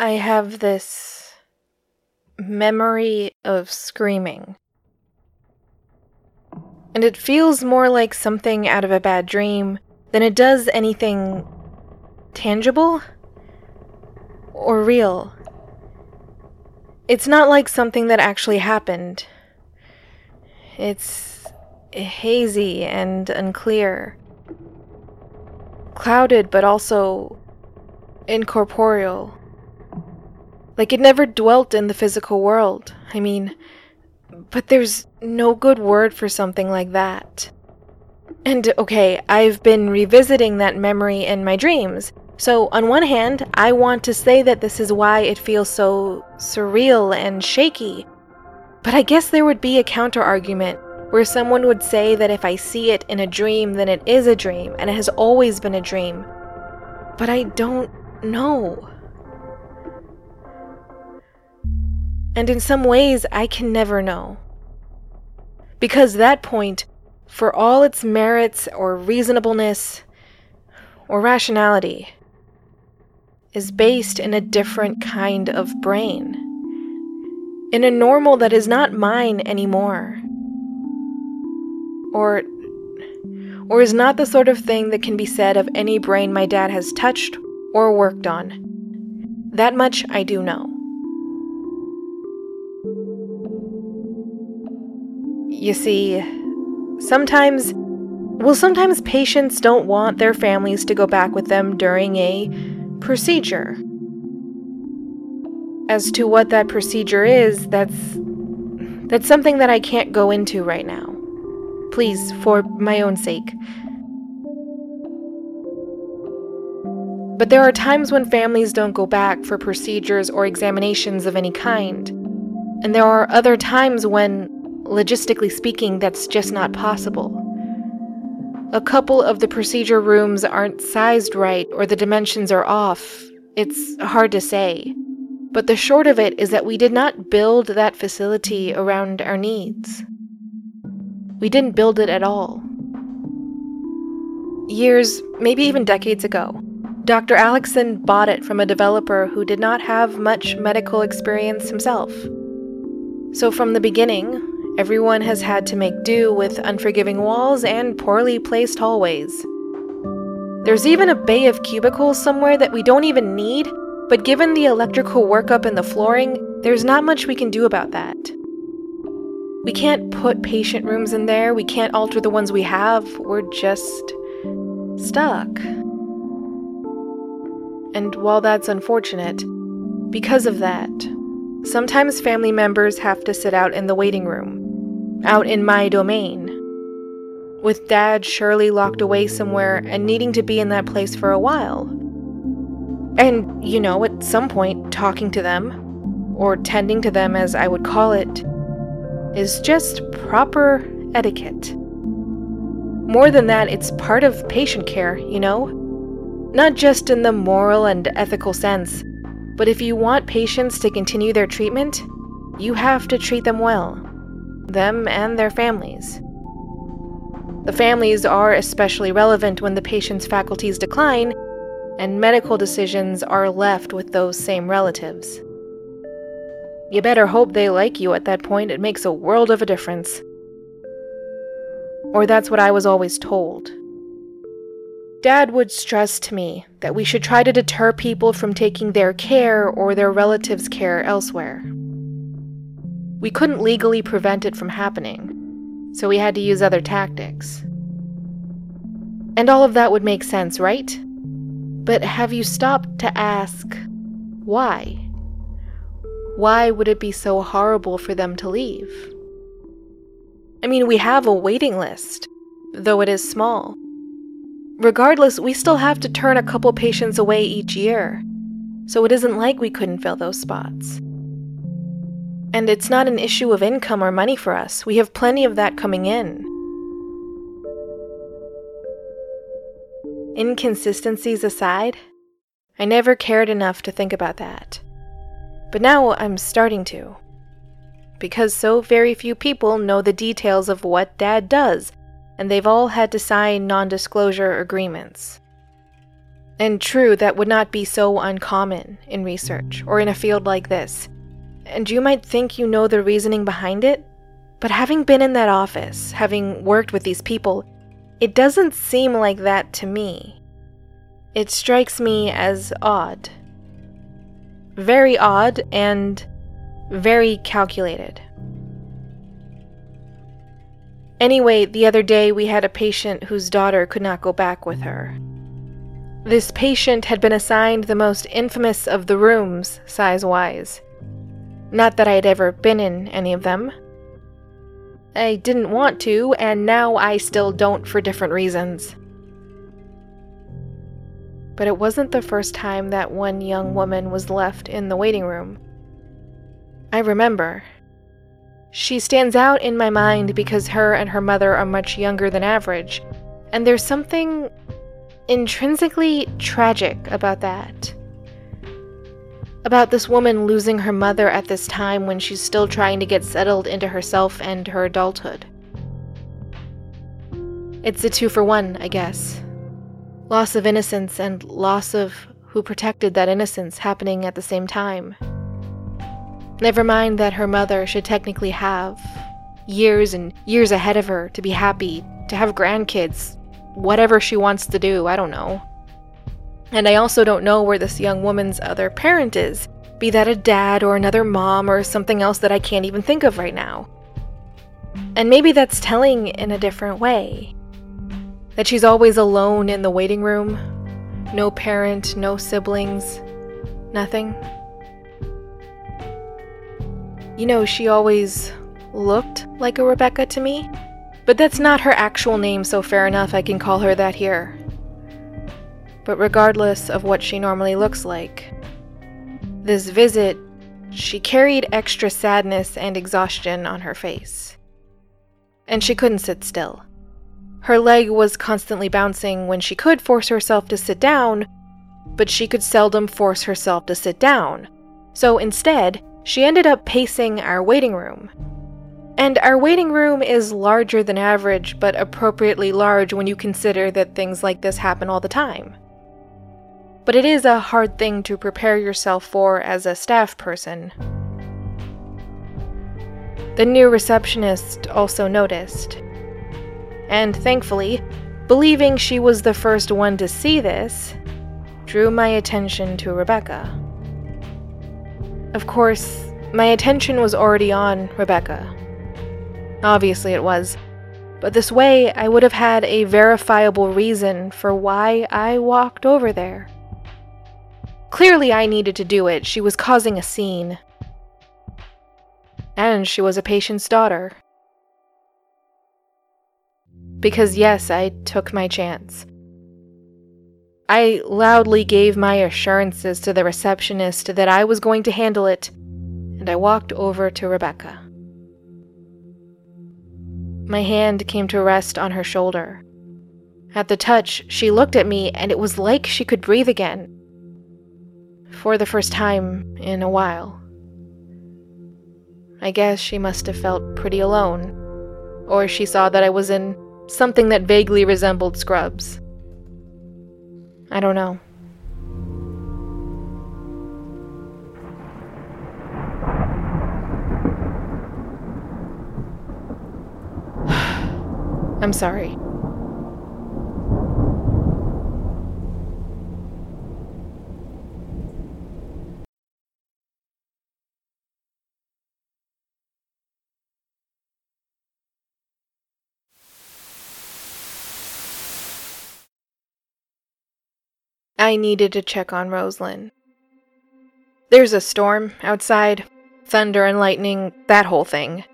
I have this memory of screaming. And it feels more like something out of a bad dream than it does anything tangible or real. It's not like something that actually happened. It's hazy and unclear. Clouded, but also incorporeal. Like it never dwelt in the physical world. I mean, but there's no good word for something like that. And okay, I've been revisiting that memory in my dreams. So, on one hand, I want to say that this is why it feels so surreal and shaky. But I guess there would be a counter argument where someone would say that if I see it in a dream, then it is a dream and it has always been a dream. But I don't know. And in some ways, I can never know. Because that point, for all its merits or reasonableness or rationality, is based in a different kind of brain. In a normal that is not mine anymore. Or or is not the sort of thing that can be said of any brain my dad has touched or worked on. That much I do know. You see, sometimes, well, sometimes patients don't want their families to go back with them during a procedure. As to what that procedure is, that's that's something that I can't go into right now. Please, for my own sake. But there are times when families don't go back for procedures or examinations of any kind. And there are other times when logistically speaking, that's just not possible. A couple of the procedure rooms aren't sized right or the dimensions are off. It's hard to say. But the short of it is that we did not build that facility around our needs. We didn't build it at all. Years, maybe even decades ago, Dr. Alexson bought it from a developer who did not have much medical experience himself. So from the beginning, Everyone has had to make do with unforgiving walls and poorly placed hallways. There's even a bay of cubicles somewhere that we don't even need, but given the electrical workup in the flooring, there's not much we can do about that. We can't put patient rooms in there, we can't alter the ones we have, we're just stuck. And while that's unfortunate, because of that, sometimes family members have to sit out in the waiting room out in my domain. With Dad surely locked away somewhere and needing to be in that place for a while. And, you know, at some point, talking to them, or tending to them as I would call it, is just proper etiquette. More than that, it's part of patient care, you know? Not just in the moral and ethical sense, but if you want patients to continue their treatment, you have to treat them well them and their families. The families are especially relevant when the patient's faculties decline and medical decisions are left with those same relatives. You better hope they like you at that point, it makes a world of a difference. Or that's what I was always told. Dad would stress to me that we should try to deter people from taking their care or their relatives' care elsewhere. We couldn't legally prevent it from happening, so we had to use other tactics. And all of that would make sense, right? But have you stopped to ask why? Why would it be so horrible for them to leave? I mean, we have a waiting list, though it is small. Regardless, we still have to turn a couple patients away each year, so it isn't like we couldn't fill those spots. And it's not an issue of income or money for us. We have plenty of that coming in. Inconsistencies aside, I never cared enough to think about that. But now I'm starting to. Because so very few people know the details of what Dad does, and they've all had to sign non disclosure agreements. And true, that would not be so uncommon in research or in a field like this. And you might think you know the reasoning behind it, but having been in that office, having worked with these people, it doesn't seem like that to me. It strikes me as odd. Very odd and very calculated. Anyway, the other day we had a patient whose daughter could not go back with her. This patient had been assigned the most infamous of the rooms, size wise. Not that I had ever been in any of them. I didn't want to, and now I still don't for different reasons. But it wasn't the first time that one young woman was left in the waiting room. I remember. She stands out in my mind because her and her mother are much younger than average, and there's something intrinsically tragic about that. About this woman losing her mother at this time when she's still trying to get settled into herself and her adulthood. It's a two for one, I guess. Loss of innocence and loss of who protected that innocence happening at the same time. Never mind that her mother should technically have years and years ahead of her to be happy, to have grandkids, whatever she wants to do, I don't know. And I also don't know where this young woman's other parent is, be that a dad or another mom or something else that I can't even think of right now. And maybe that's telling in a different way. That she's always alone in the waiting room, no parent, no siblings, nothing. You know, she always looked like a Rebecca to me, but that's not her actual name, so fair enough, I can call her that here. But regardless of what she normally looks like, this visit, she carried extra sadness and exhaustion on her face. And she couldn't sit still. Her leg was constantly bouncing when she could force herself to sit down, but she could seldom force herself to sit down. So instead, she ended up pacing our waiting room. And our waiting room is larger than average, but appropriately large when you consider that things like this happen all the time. But it is a hard thing to prepare yourself for as a staff person. The new receptionist also noticed. And thankfully, believing she was the first one to see this, drew my attention to Rebecca. Of course, my attention was already on Rebecca. Obviously, it was. But this way, I would have had a verifiable reason for why I walked over there. Clearly, I needed to do it. She was causing a scene. And she was a patient's daughter. Because, yes, I took my chance. I loudly gave my assurances to the receptionist that I was going to handle it, and I walked over to Rebecca. My hand came to rest on her shoulder. At the touch, she looked at me, and it was like she could breathe again. For the first time in a while. I guess she must have felt pretty alone, or she saw that I was in something that vaguely resembled Scrubs. I don't know. I'm sorry. I needed to check on Rosalind. There's a storm outside, thunder and lightning, that whole thing.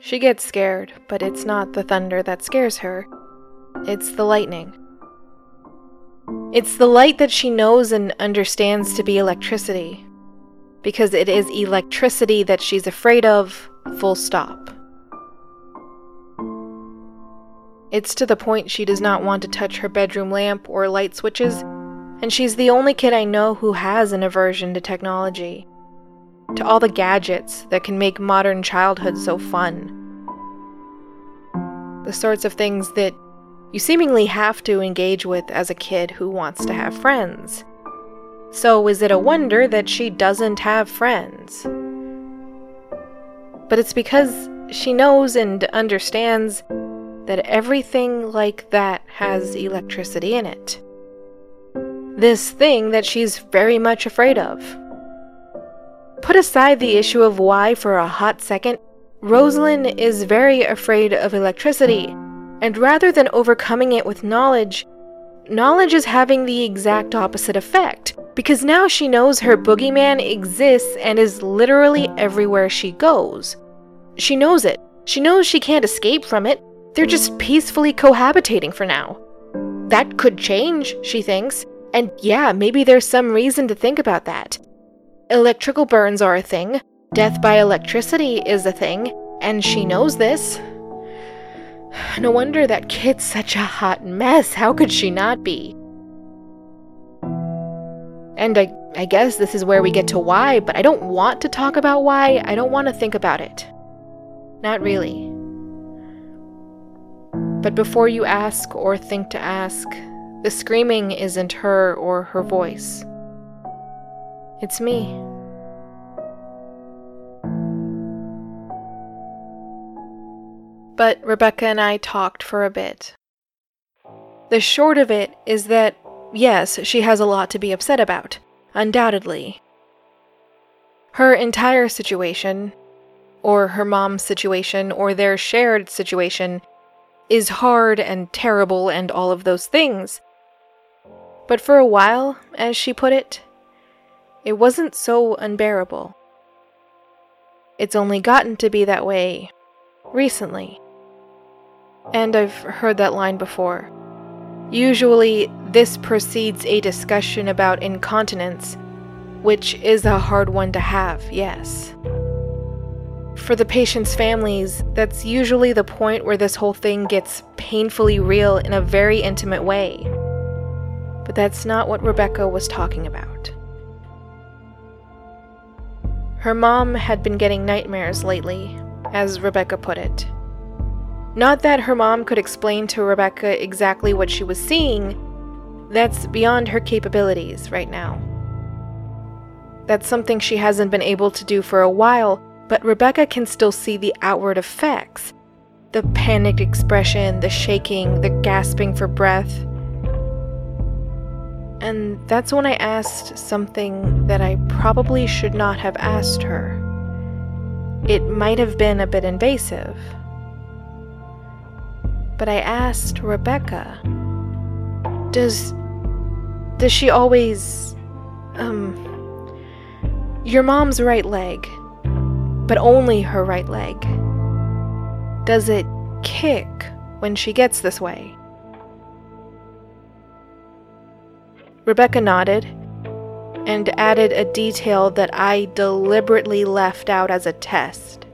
She gets scared, but it's not the thunder that scares her, it's the lightning. It's the light that she knows and understands to be electricity, because it is electricity that she's afraid of, full stop. It's to the point she does not want to touch her bedroom lamp or light switches, and she's the only kid I know who has an aversion to technology. To all the gadgets that can make modern childhood so fun. The sorts of things that you seemingly have to engage with as a kid who wants to have friends. So, is it a wonder that she doesn't have friends? But it's because she knows and understands that everything like that has electricity in it. This thing that she's very much afraid of. Put aside the issue of why for a hot second, Rosalind is very afraid of electricity, and rather than overcoming it with knowledge, knowledge is having the exact opposite effect, because now she knows her boogeyman exists and is literally everywhere she goes. She knows it. She knows she can't escape from it. They're just peacefully cohabitating for now. That could change, she thinks, and yeah, maybe there's some reason to think about that. Electrical burns are a thing, death by electricity is a thing, and she knows this. No wonder that kid's such a hot mess. How could she not be? And I, I guess this is where we get to why, but I don't want to talk about why. I don't want to think about it. Not really. But before you ask or think to ask, the screaming isn't her or her voice. It's me. But Rebecca and I talked for a bit. The short of it is that, yes, she has a lot to be upset about, undoubtedly. Her entire situation, or her mom's situation, or their shared situation, is hard and terrible and all of those things. But for a while, as she put it, it wasn't so unbearable. It's only gotten to be that way recently. And I've heard that line before. Usually, this precedes a discussion about incontinence, which is a hard one to have, yes. For the patient's families, that's usually the point where this whole thing gets painfully real in a very intimate way. But that's not what Rebecca was talking about. Her mom had been getting nightmares lately, as Rebecca put it. Not that her mom could explain to Rebecca exactly what she was seeing, that's beyond her capabilities right now. That's something she hasn't been able to do for a while, but Rebecca can still see the outward effects the panicked expression, the shaking, the gasping for breath. And that's when I asked something that I probably should not have asked her. It might have been a bit invasive. But I asked Rebecca, does does she always um your mom's right leg, but only her right leg. Does it kick when she gets this way? Rebecca nodded and added a detail that I deliberately left out as a test.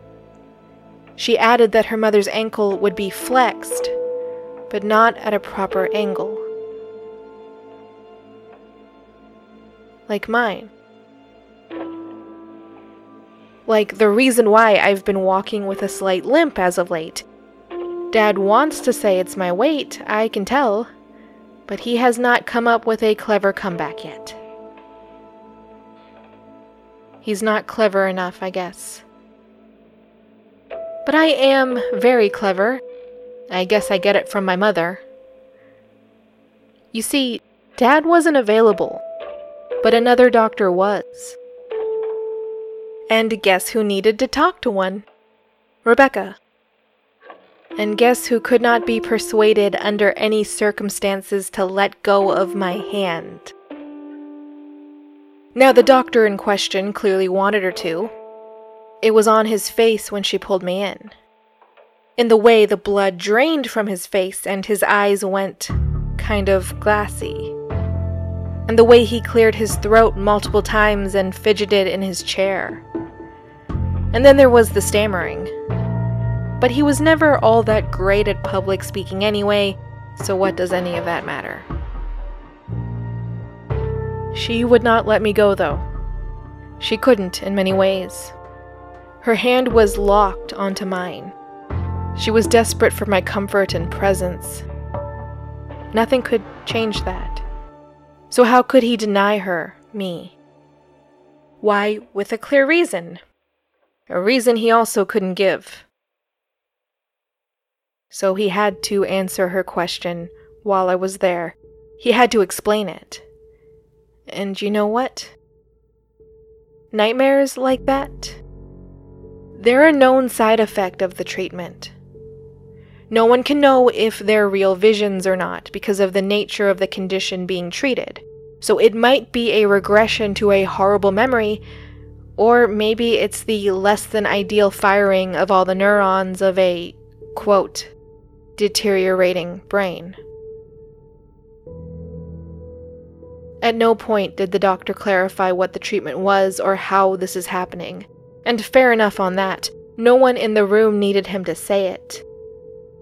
She added that her mother's ankle would be flexed, but not at a proper angle. Like mine. Like the reason why I've been walking with a slight limp as of late. Dad wants to say it's my weight, I can tell but he has not come up with a clever comeback yet. He's not clever enough, I guess. But I am very clever. I guess I get it from my mother. You see, Dad wasn't available, but another doctor was. And guess who needed to talk to one? Rebecca. And guess who could not be persuaded under any circumstances to let go of my hand? Now, the doctor in question clearly wanted her to. It was on his face when she pulled me in. In the way the blood drained from his face and his eyes went kind of glassy. And the way he cleared his throat multiple times and fidgeted in his chair. And then there was the stammering but he was never all that great at public speaking anyway, so what does any of that matter? She would not let me go, though. She couldn't in many ways. Her hand was locked onto mine. She was desperate for my comfort and presence. Nothing could change that. So, how could he deny her, me? Why, with a clear reason. A reason he also couldn't give. So he had to answer her question while I was there. He had to explain it. And you know what? Nightmares like that? They're a known side effect of the treatment. No one can know if they're real visions or not because of the nature of the condition being treated. So it might be a regression to a horrible memory, or maybe it's the less than ideal firing of all the neurons of a, quote, deteriorating brain. At no point did the doctor clarify what the treatment was or how this is happening. And fair enough on that. No one in the room needed him to say it.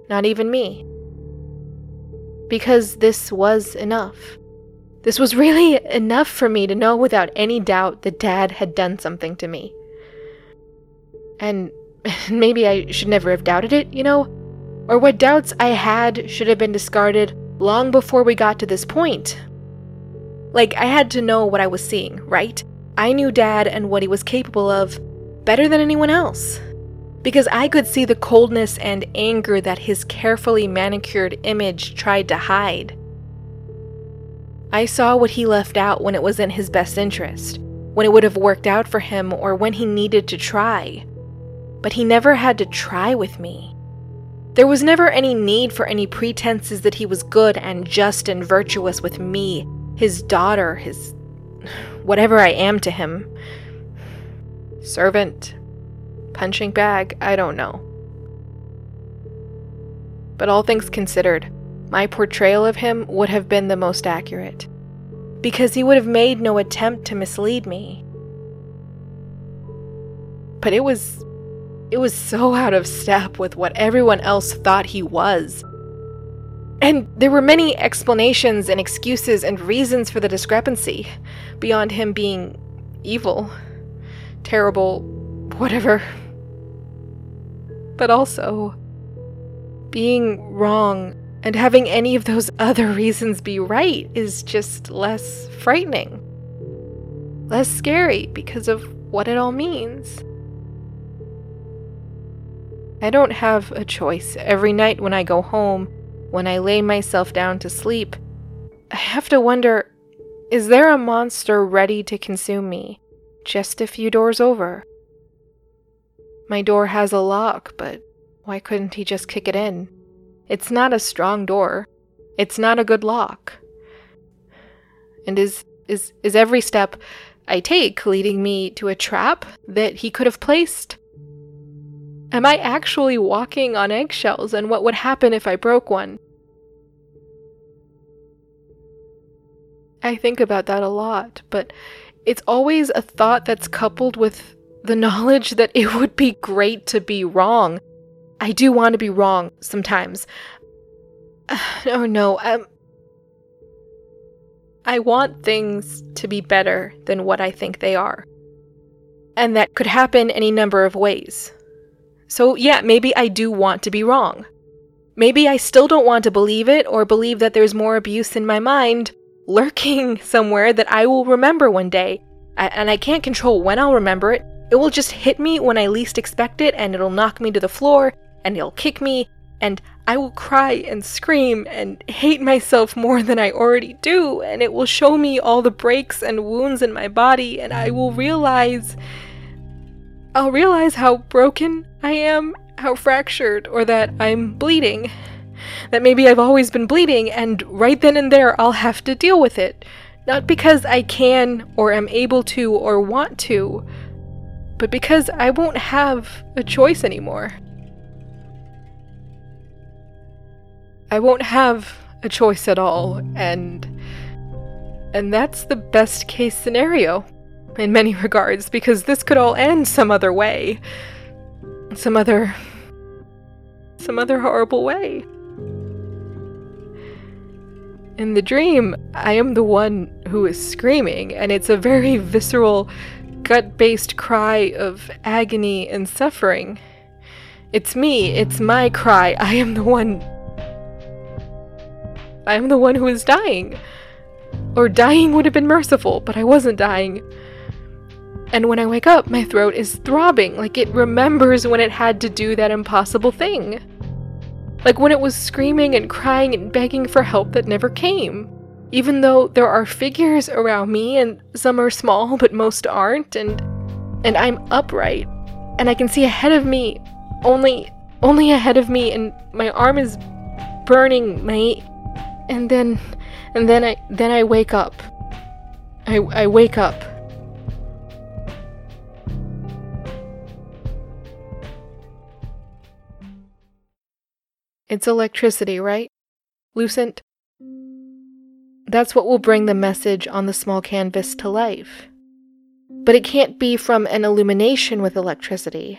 Not even me. Because this was enough. This was really enough for me to know without any doubt that Dad had done something to me. And maybe I should never have doubted it, you know? Or what doubts I had should have been discarded long before we got to this point. Like, I had to know what I was seeing, right? I knew Dad and what he was capable of better than anyone else. Because I could see the coldness and anger that his carefully manicured image tried to hide. I saw what he left out when it was in his best interest, when it would have worked out for him, or when he needed to try. But he never had to try with me. There was never any need for any pretenses that he was good and just and virtuous with me his daughter, his. whatever I am to him. Servant, punching bag, I don't know. But all things considered, my portrayal of him would have been the most accurate. Because he would have made no attempt to mislead me. But it was. It was so out of step with what everyone else thought he was. And there were many explanations and excuses and reasons for the discrepancy, beyond him being evil, terrible, whatever. But also, being wrong and having any of those other reasons be right is just less frightening, less scary because of what it all means. I don't have a choice every night when I go home when I lay myself down to sleep, I have to wonder is there a monster ready to consume me just a few doors over? My door has a lock, but why couldn't he just kick it in? It's not a strong door. It's not a good lock. And is is is every step I take leading me to a trap that he could have placed? Am I actually walking on eggshells and what would happen if I broke one? I think about that a lot, but it's always a thought that's coupled with the knowledge that it would be great to be wrong. I do want to be wrong sometimes. oh no, um, I want things to be better than what I think they are. And that could happen any number of ways. So, yeah, maybe I do want to be wrong. Maybe I still don't want to believe it or believe that there's more abuse in my mind, lurking somewhere that I will remember one day. And I can't control when I'll remember it. It will just hit me when I least expect it, and it'll knock me to the floor, and he'll kick me, and I will cry and scream and hate myself more than I already do, and it will show me all the breaks and wounds in my body, and I will realize. I'll realize how broken I am, how fractured, or that I'm bleeding that maybe I've always been bleeding, and right then and there I'll have to deal with it. Not because I can or am able to or want to, but because I won't have a choice anymore. I won't have a choice at all, and. And that's the best case scenario, in many regards, because this could all end some other way. Some other. some other horrible way. In the dream, I am the one who is screaming, and it's a very visceral, gut based cry of agony and suffering. It's me, it's my cry. I am the one. I'm the one who is dying. Or dying would have been merciful, but I wasn't dying. And when I wake up, my throat is throbbing, like it remembers when it had to do that impossible thing. Like when it was screaming and crying and begging for help that never came. Even though there are figures around me and some are small but most aren't and and I'm upright and I can see ahead of me only only ahead of me and my arm is burning my and then and then I then I wake up. I I wake up. It's electricity, right? Lucent? That's what will bring the message on the small canvas to life. But it can't be from an illumination with electricity,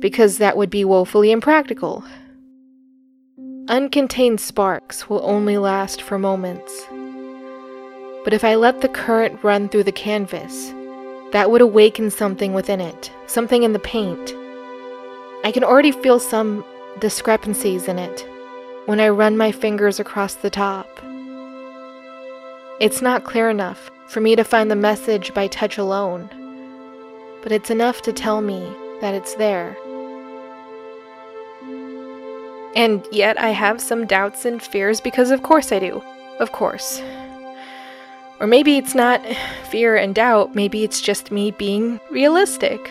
because that would be woefully impractical. Uncontained sparks will only last for moments. But if I let the current run through the canvas, that would awaken something within it, something in the paint. I can already feel some discrepancies in it when I run my fingers across the top. It's not clear enough for me to find the message by touch alone, but it's enough to tell me that it's there. And yet I have some doubts and fears because, of course, I do. Of course. Or maybe it's not fear and doubt, maybe it's just me being realistic.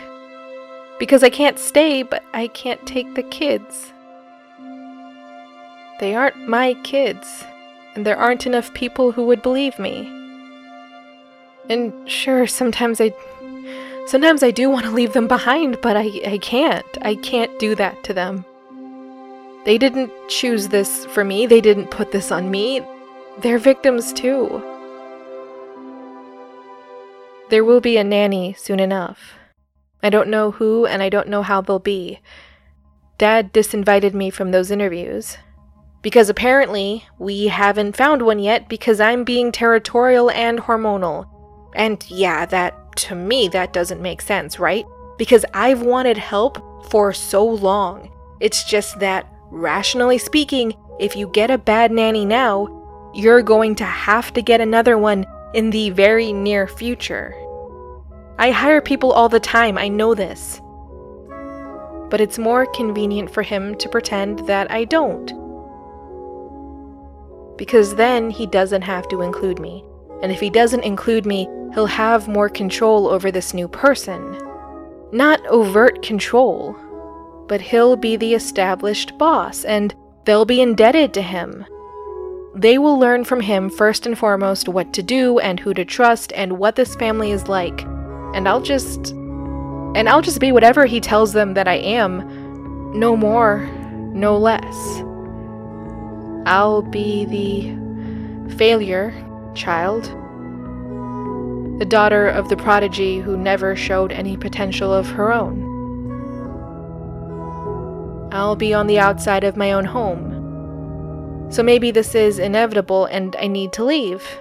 Because I can't stay, but I can't take the kids. They aren't my kids, and there aren't enough people who would believe me. And sure, sometimes I. Sometimes I do want to leave them behind, but I, I can't. I can't do that to them. They didn't choose this for me, they didn't put this on me. They're victims too. There will be a nanny soon enough. I don't know who and I don't know how they'll be. Dad disinvited me from those interviews. Because apparently, we haven't found one yet because I'm being territorial and hormonal. And yeah, that, to me, that doesn't make sense, right? Because I've wanted help for so long. It's just that Rationally speaking, if you get a bad nanny now, you're going to have to get another one in the very near future. I hire people all the time, I know this. But it's more convenient for him to pretend that I don't. Because then he doesn't have to include me. And if he doesn't include me, he'll have more control over this new person. Not overt control, but he'll be the established boss and they'll be indebted to him. They will learn from him first and foremost what to do and who to trust and what this family is like. And I'll just. And I'll just be whatever he tells them that I am. No more, no less. I'll be the failure child. The daughter of the prodigy who never showed any potential of her own. I'll be on the outside of my own home. So maybe this is inevitable and I need to leave.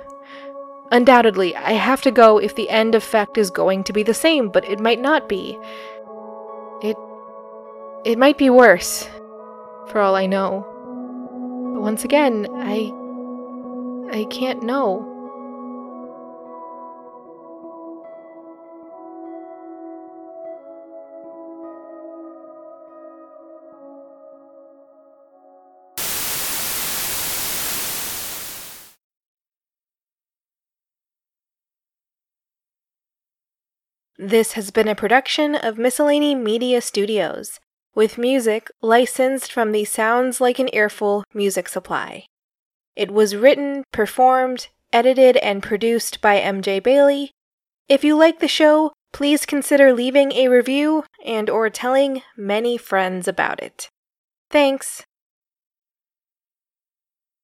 Undoubtedly, I have to go if the end effect is going to be the same, but it might not be. It. It might be worse, for all I know. But once again, I. I can't know. This has been a production of Miscellany Media Studios, with music licensed from the Sounds Like an Earful music supply. It was written, performed, edited, and produced by MJ Bailey. If you like the show, please consider leaving a review and or telling many friends about it. Thanks.